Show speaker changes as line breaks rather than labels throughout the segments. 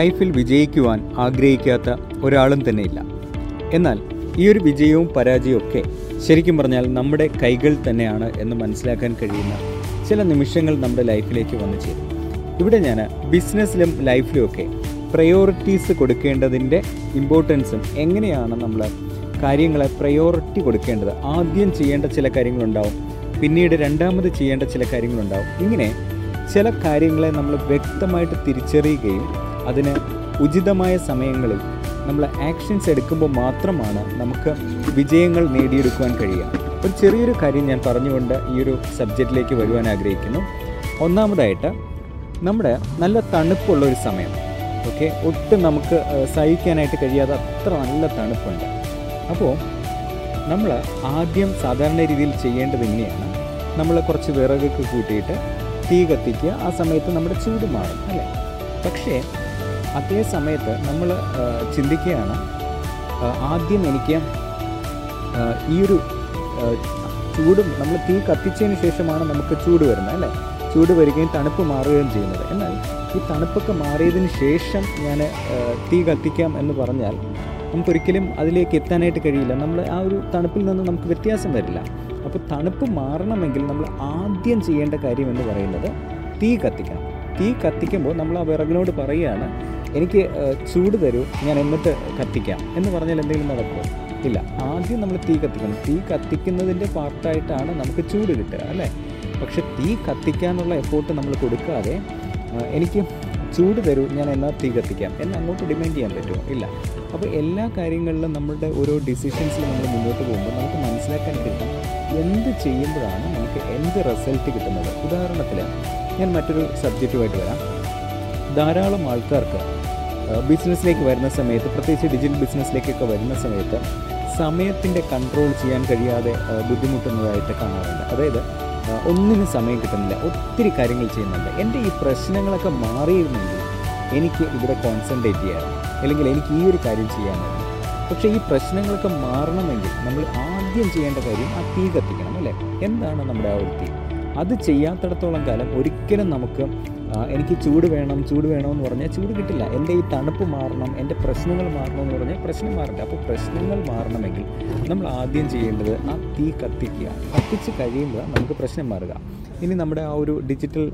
ലൈഫിൽ വിജയിക്കുവാൻ ആഗ്രഹിക്കാത്ത ഒരാളും തന്നെയില്ല. എന്നാൽ ഈ ഒരു വിജയവും പരാജയവും ഒക്കെ ശരിക്കും പറഞ്ഞാൽ നമ്മുടെ കൈകൾ തന്നെയാണ് എന്ന് മനസ്സിലാക്കാൻ കഴിയുന്ന ചില നിമിഷങ്ങൾ നമ്മുടെ ലൈഫിലേക്ക് വന്നു ചേരും. ഇവിടെ ഞാൻ ബിസിനസ്സിലും ലൈഫിലും ഒക്കെ പ്രയോറിറ്റീസ് കൊടുക്കേണ്ടതിന്റെ ഇമ്പോർട്ടൻസും എങ്ങനെയാണ് നമ്മൾ കാര്യങ്ങളെ പ്രയോറിറ്റി കൊടുക്കേണ്ടത്? ആദ്യം ചെയ്യേണ്ട ചില കാര്യങ്ങളുണ്ടാവും പിന്നീട് രണ്ടാമത് ചെയ്യേണ്ട ചില കാര്യങ്ങളുണ്ടാവും. ഇങ്ങനെ ചില കാര്യങ്ങളെ നമ്മൾ വ്യക്തമായിട്ട് തിരിച്ചറിയുകയും അതിന് ഉചിതമായ സമയങ്ങളിൽ നമ്മൾ ആക്ഷൻസ് എടുക്കുമ്പോൾ മാത്രമാണ് നമുക്ക് വിജയങ്ങൾ നേടിയെടുക്കുവാൻ കഴിയുക. ഒരു ചെറിയൊരു കാര്യം ഞാൻ പറഞ്ഞുകൊണ്ട് ഈ ഒരു സബ്ജക്റ്റിലേക്ക് വരുവാൻ ആഗ്രഹിക്കുന്നു. ഒന്നാമതായിട്ട് നമ്മുടെ നല്ല തണുപ്പുള്ള ഒരു സമയം. ഓക്കെ ഒട്ടും നമുക്ക് സഹിക്കാനായിട്ട് കഴിയാതെ അത്ര നല്ല തണുപ്പുണ്ട്. അപ്പോൾ നമ്മൾ ആദ്യം സാധാരണ രീതിയിൽ ചെയ്യേണ്ടത് ഇങ്ങനെയാണ്. നമ്മൾ കുറച്ച് വിറകൊക്കെ കൂട്ടിയിട്ട് തീ കത്തിക്കുക. ആ സമയത്ത് നമ്മുടെ ചൂട് മാറും അല്ലേ? പക്ഷേ അതേ സമയത്ത് നമ്മൾ ചിന്തിക്കുകയാണ് ആദ്യം എനിക്ക് ഈ ഒരു ചൂടും നമ്മൾ തീ കത്തിച്ചതിന് ശേഷമാണ് നമുക്ക് ചൂട് വരുന്നത് അല്ലേ? ചൂട് വരികയും തണുപ്പ് മാറുകയും ചെയ്യുന്നത്. എന്നാൽ ഈ തണുപ്പൊക്കെ മാറിയതിന് ശേഷം ഞാൻ തീ കത്തിക്കാം എന്ന് പറഞ്ഞാൽ നമുക്കൊരിക്കലും അതിലേക്ക് എത്താനായിട്ട് കഴിയില്ല. നമ്മൾ ആ ഒരു തണുപ്പിൽ നിന്ന് നമുക്ക് വ്യത്യാസം വരില്ല. അപ്പോൾ തണുപ്പ് മാറണമെങ്കിൽ നമ്മൾ ആദ്യം ചെയ്യേണ്ട കാര്യം എന്ന് പറയുന്നത് തീ കത്തിക്കണം. തീ കത്തിക്കുമ്പോൾ നമ്മൾ ആ വിറകിനോട് പറയുകയാണ് എനിക്ക് ചൂട് തരൂ ഞാൻ എന്നിട്ട് കത്തിക്കാം എന്ന് പറഞ്ഞാൽ എന്തെങ്കിലും നടക്കുമോ? ഇല്ല. ആദ്യം നമ്മൾ തീ കത്തിക്കണം. തീ കത്തിക്കുന്നതിന്റെ പാർട്ടായിട്ടാണ് നമുക്ക് ചൂട് കിട്ടുക അല്ലേ? പക്ഷെ തീ കത്തിക്കാനുള്ള എഫോർട്ട് നമ്മൾ കൊടുക്കാതെ എനിക്ക് ചൂട് തരൂ ഞാൻ എന്നാൽ തീ കത്തിക്കാം എന്നെ അങ്ങോട്ട് ഡിമാൻഡ് ചെയ്യാൻ പറ്റുമോ? ഇല്ല. അപ്പോൾ എല്ലാ കാര്യങ്ങളിലും നമ്മളുടെ ഓരോ ഡിസിഷൻസിൽ നമ്മൾ മുന്നോട്ട് പോകുമ്പോൾ നമുക്ക് മനസ്സിലാക്കാൻ കിട്ടും എന്ത് ചെയ്യുമ്പോഴാണ് നമുക്ക് എന്ത് റിസൾട്ട് കിട്ടുന്നത്. ഉദാഹരണത്തിൽ ഞാൻ മറ്റൊരു സബ്ജക്റ്റുമായിട്ട് വരാം. ധാരാളം ആൾക്കാർക്ക് ബിസിനസ്സിലേക്ക് വരുന്ന സമയത്ത് പ്രത്യേകിച്ച് ഡിജിറ്റൽ ബിസിനസ്സിലേക്കൊക്കെ വരുന്ന സമയത്ത് സമയത്തിന്റെ കൺട്രോൾ ചെയ്യാൻ കഴിയാതെ ബുദ്ധിമുട്ടുന്നതായിട്ട് കാണാറുണ്ട്. അതായത് ഒന്നിനും സമയം കിട്ടുന്നില്ല. ഒത്തിരി കാര്യങ്ങൾ ചെയ്യുന്നുണ്ട്. എന്റെ ഈ പ്രശ്നങ്ങളൊക്കെ മാറിയിരുന്നെങ്കിൽ എനിക്ക് ഇവിടെ കോൺസെൻട്രേറ്റ് ചെയ്യാം അല്ലെങ്കിൽ എനിക്ക് ഈ ഒരു കാര്യം ചെയ്യാമായിരുന്നു. പക്ഷേ ഈ പ്രശ്നങ്ങളൊക്കെ മാറണമെങ്കിൽ നമ്മൾ ആദ്യം ചെയ്യേണ്ട കാര്യം ആ തീ കത്തിക്കണം അല്ലേ? എന്താണ് നമ്മുടെ ആ ഒരു തീ? അത് ചെയ്യാത്തിടത്തോളം കാലം ഒരിക്കലും നമുക്ക് എനിക്ക് ചൂട് വേണം ചൂട് വേണമെന്ന് പറഞ്ഞാൽ ചൂട് കിട്ടില്ല. എന്റെ ഈ തണുപ്പ് മാറണം എന്റെ പ്രശ്നങ്ങൾ മാറണം എന്ന് പറഞ്ഞാൽ പ്രശ്നം മാറില്ല അപ്പോൾ പ്രശ്നങ്ങൾ മാറണമെങ്കിൽ നമ്മൾ ആദ്യം ചെയ്യേണ്ടത് ആ തീ കത്തിക്കുക. കത്തിച്ച് കഴിയുമ്പോൾ നമുക്ക് പ്രശ്നം മാറുക. ഇനി നമ്മുടെ ആ ഒരു ഡിജിറ്റൽ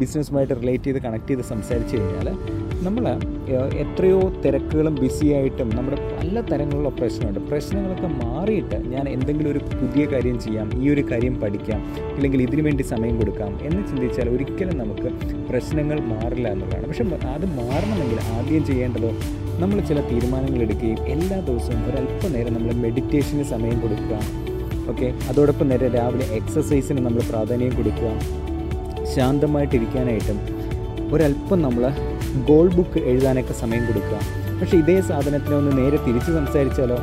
ബിസിനസ്സുമായിട്ട് റിലേറ്റ് ചെയ്ത് കണക്ട് ചെയ്ത് സംസാരിച്ച് കഴിഞ്ഞാൽ നമ്മൾ എത്രയോ തിരക്കുകളും ബിസിയായിട്ടും നമ്മുടെ പല തരങ്ങളിലുള്ള പ്രശ്നമുണ്ട്. പ്രശ്നങ്ങളൊക്കെ മാറിയിട്ട് ഞാൻ എന്തെങ്കിലും ഒരു പുതിയ കാര്യം ചെയ്യാം ഈ ഒരു കാര്യം പഠിക്കാം അല്ലെങ്കിൽ ഇതിനു വേണ്ടി സമയം കൊടുക്കാം എന്ന് ചിന്തിച്ചാൽ ഒരിക്കലും നമുക്ക് പ്രശ്നങ്ങൾ മാറില്ല എന്നുള്ളതാണ്. പക്ഷെ അത് മാറണമെങ്കിൽ ആദ്യം ചെയ്യേണ്ടത് നമ്മൾ ചില തീരുമാനങ്ങൾ എടുക്കുകയും എല്ലാ ദിവസവും ഒരല്പനേരം നമ്മൾ മെഡിറ്റേഷന് സമയം കൊടുക്കുക. ഓക്കെ? അതോടൊപ്പം നേരെ രാവിലെ എക്സസൈസിന് നമ്മൾ പ്രാധാന്യം കൊടുക്കുക. ശാന്തമായിട്ടിരിക്കാനായിട്ടും ഒരല്പം നമ്മൾ ഗോൾ ബുക്ക് എഴുതാനൊക്കെ സമയം കൊടുക്കുക. പക്ഷേ ഇതേ സാധനത്തിനെ ഒന്ന് നേരെ തിരിച്ച് സംസാരിച്ചാലോ?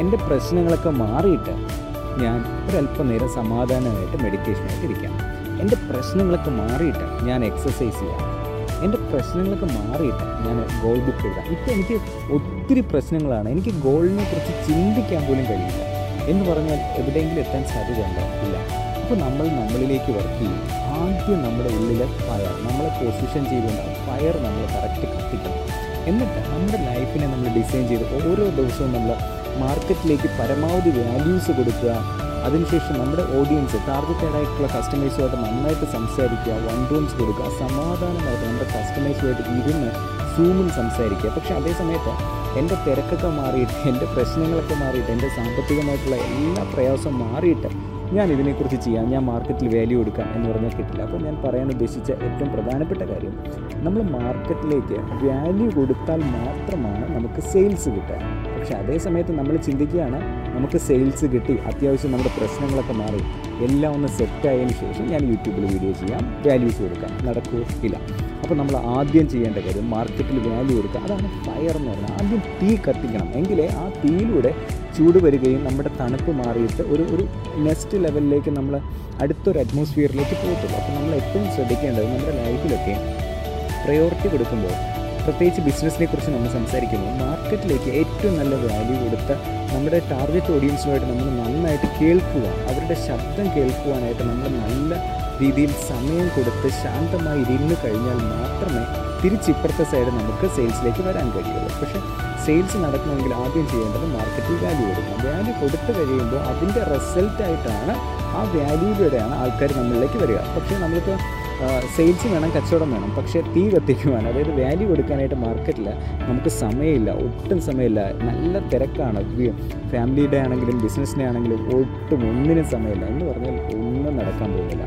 എന്റെ പ്രശ്നങ്ങളൊക്കെ മാറിയിട്ട് ഞാൻ ഒരല്പം നേരം സമാധാനമായിട്ട് മെഡിറ്റേഷനായിട്ട് ഇരിക്കാം. എന്റെ പ്രശ്നങ്ങളൊക്കെ മാറിയിട്ട് ഞാൻ എക്സസൈസ് ചെയ്യാം. എന്റെ പ്രശ്നങ്ങളൊക്കെ മാറിയിട്ട് ഞാൻ ഗോൾ ബുക്ക് എഴുതാം. ഇപ്പോൾ എനിക്ക് ഒത്തിരി പ്രശ്നങ്ങളാണ്. എനിക്ക് ഗോളിനെ കുറിച്ച് ചിന്തിക്കാൻ പോലും കഴിയില്ല. എന്ന് പറഞ്ഞാൽ എവിടെയെങ്കിലും എത്താൻ സാധ്യതയുണ്ടോ? ഇല്ല. അപ്പോൾ നമ്മൾ നമ്മളിലേക്ക് വർക്ക് ചെയ്യും. ആദ്യം നമ്മുടെ ഉള്ളിലെ ഫയർ നമ്മളെ പൊസിഷൻ ചെയ്തുകൊണ്ട് ആ ഫയർ നമ്മൾ കറക്റ്റ് കത്തിക്കണം. എന്നിട്ട് നമ്മുടെ ലൈഫിനെ നമ്മൾ ഡിസൈൻ ചെയ്ത് ഓരോ ദിവസവും നമ്മൾ മാർക്കറ്റിലേക്ക് പരമാവധി വാല്യൂസ് കൊടുക്കുക. അതിനുശേഷം നമ്മുടെ ഓഡിയൻസ് ടാർഗറ്റഡായിട്ടുള്ള കസ്റ്റമേഴ്സുമായിട്ട് നന്നായിട്ട് സംസാരിക്കുക വൺ റൂംസ് കൊടുക്കുക സമാധാനമായിട്ട് നമ്മുടെ കസ്റ്റമേഴ്സുമായിട്ട് ഇരുന്ന് സൂമിൽ സംസാരിക്കുക. പക്ഷേ അതേ സമയത്ത് എന്റെ തിരക്കൊക്കെ മാറിയിട്ട് എന്റെ പ്രശ്നങ്ങളൊക്കെ മാറിയിട്ട് എന്റെ സാമ്പത്തികമായിട്ടുള്ള എല്ലാ പ്രയാസവും മാറിയിട്ട് ഞാൻ ഇതിനെക്കുറിച്ച് ചെയ്യാം. ഞാൻ മാർക്കറ്റിൽ വാല്യൂ കൊടുക്കാം എന്ന് പറഞ്ഞാൽ കിട്ടില്ല. അപ്പോൾ ഞാൻ പറയാൻ ഉദ്ദേശിച്ച ഏറ്റവും പ്രധാനപ്പെട്ട കാര്യം നമ്മൾ മാർക്കറ്റിലേക്ക് വാല്യൂ കൊടുത്താൽ മാത്രമാണ് നമുക്ക് സെയിൽസ് കിട്ടുക. പക്ഷേ അതേ സമയത്ത് നമ്മൾ ചിന്തിക്കുകയാണ് നമുക്ക് സെയിൽസ് കിട്ടി അത്യാവശ്യം നമ്മുടെ പ്രശ്നങ്ങളൊക്കെ മാറി. എല്ലാം ഒന്ന് സെറ്റായതിന് ശേഷം ഞാൻ യൂട്യൂബിൽ വീഡിയോ ചെയ്യാം. വാല്യൂസ് കൊടുക്കാം. നടക്കുമോ ഇല്ല. അപ്പോൾ നമ്മൾ ആദ്യം ചെയ്യേണ്ട കാര്യം മാർക്കറ്റിൽ വാല്യൂ കൊടുക്കുക. അതാണ് ഫയർ എന്ന് പറഞ്ഞാൽ ആദ്യം തീ കത്തിക്കണം. എങ്കിലേ ആ തീയിലൂടെ ചൂട് വരികയും നമ്മുടെ തണുപ്പ് മാറിയിട്ട് ഒരു ഒരു നെക്സ്റ്റ് ലെവലിലേക്ക് നമ്മൾ അടുത്തൊരു അറ്റ്മോസ്ഫിയറിലേക്ക് പോകത്തുള്ളൂ. അപ്പോൾ നമ്മൾ എപ്പോഴും ശ്രദ്ധിക്കേണ്ടത് നമ്മുടെ ലൈഫിലൊക്കെ പ്രയോറിറ്റി കൊടുക്കുമ്പോൾ പ്രത്യേകിച്ച് ബിസിനസ്സിനെ കുറിച്ച് നമ്മൾ സംസാരിക്കുമ്പോൾ മാർക്കറ്റിലേക്ക് ഏറ്റവും നല്ല വാല്യൂ കൊടുത്ത നമ്മുടെ ടാർഗറ്റ് ഓഡിയൻസുമായിട്ട് നമ്മൾ നന്നായിട്ട് കേൾക്കുക അവരുടെ ശബ്ദം കേൾക്കുവാനായിട്ട് നമ്മൾ നല്ല രീതിയിൽ സമയം കൊടുത്ത് ശാന്തമായി ഇരുന്ന് കഴിഞ്ഞാൽ മാത്രമേ തിരിച്ചിപ്പുറത്തെ സൈഡ് നമുക്ക് സെയിൽസിലേക്ക് വരാൻ കഴിയുള്ളൂ. പക്ഷേ സെയിൽസ് നടക്കണമെങ്കിൽ ആദ്യം ചെയ്യേണ്ടത് മാർക്കറ്റിൽ വാല്യൂ കൊടുക്കണം. വാല്യൂ കൊടുത്തു കഴിയുമ്പോൾ അതിന്റെ റിസൾട്ടായിട്ടാണ് ആ വാല്യൂയിലൂടെയാണ് ആൾക്കാർ നമ്മളിലേക്ക് വരിക. പക്ഷേ നമ്മളിപ്പോൾ സെയിൽസ് വേണം കച്ചവടം വേണം. പക്ഷേ തീ കത്തിക്കുവാൻ അതായത് വാല്യൂ കൊടുക്കാനായിട്ട് മാർക്കറ്റിൽ നമുക്ക് സമയമില്ല ഒട്ടും സമയമില്ല. നല്ല തിരക്കാണ്. ഫാമിലി ഫാമിലിയുടെ ആണെങ്കിലും ബിസിനസ്സിനെ ആണെങ്കിലും ഒട്ടും ഒന്നിനും സമയമില്ല. എന്ന് പറഞ്ഞാൽ ഒന്നും നടക്കാൻ പോകുന്നില്ല.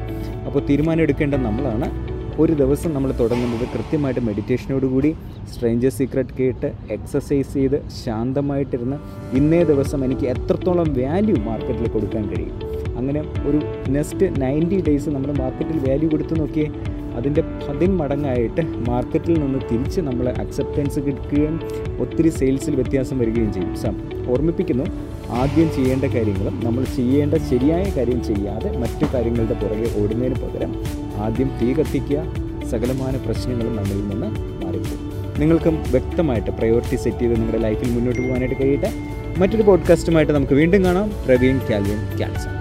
അപ്പോൾ തീരുമാനം എടുക്കേണ്ടത് നമ്മളാണ്. ഒരു ദിവസം നമ്മൾ തുടങ്ങുന്നത് കൃത്യമായിട്ട് മെഡിറ്റേഷനോടുകൂടി സ്ട്രേഞ്ചർ സീക്രട്ട് കേട്ട് എക്സസൈസ് ചെയ്ത് ശാന്തമായിട്ടിരുന്ന് ഇന്നേ ദിവസം എനിക്ക് എത്രത്തോളം വാല്യൂ മാർക്കറ്റിൽ കൊടുക്കാൻ കഴിയും? അങ്ങനെ ഒരു നെക്സ്റ്റ് നയന്റി ഡേയ്സ് നമ്മൾ മാർക്കറ്റിൽ വാല്യൂ കൊടുത്ത് നോക്കിയേ അതിന്റെ പതിന്മടങ്ങായിട്ട് മാർക്കറ്റിൽ നിന്ന് തിരിച്ച് നമ്മൾ അക്സെപ്റ്റൻസ് കിട്ടുകയും ഒത്തിരി സെയിൽസിൽ വ്യത്യാസം വരികയും ചെയ്യും. സം ഓർമ്മിപ്പിക്കുന്നു ആദ്യം ചെയ്യേണ്ട കാര്യങ്ങളും നമ്മൾ ചെയ്യേണ്ട ശരിയായ കാര്യം ചെയ്യാതെ മറ്റു കാര്യങ്ങളുടെ പുറകെ ഓടുന്നതിന് പകരം ആദ്യം തീ കത്തിക്കുക സകലമായ പ്രശ്നങ്ങളും നമ്മളിൽ നിന്ന് മാറിപ്പോകും. നിങ്ങൾക്കും വ്യക്തമായിട്ട് പ്രയോറിറ്റി സെറ്റ് ചെയ്ത് നിങ്ങളുടെ ലൈഫിൽ മുന്നോട്ട് പോകാനായിട്ട് കഴിയട്ടെ. മറ്റൊരു പോഡ്കാസ്റ്റുമായിട്ട് നമുക്ക് വീണ്ടും കാണാം. Praveen Calvin cancer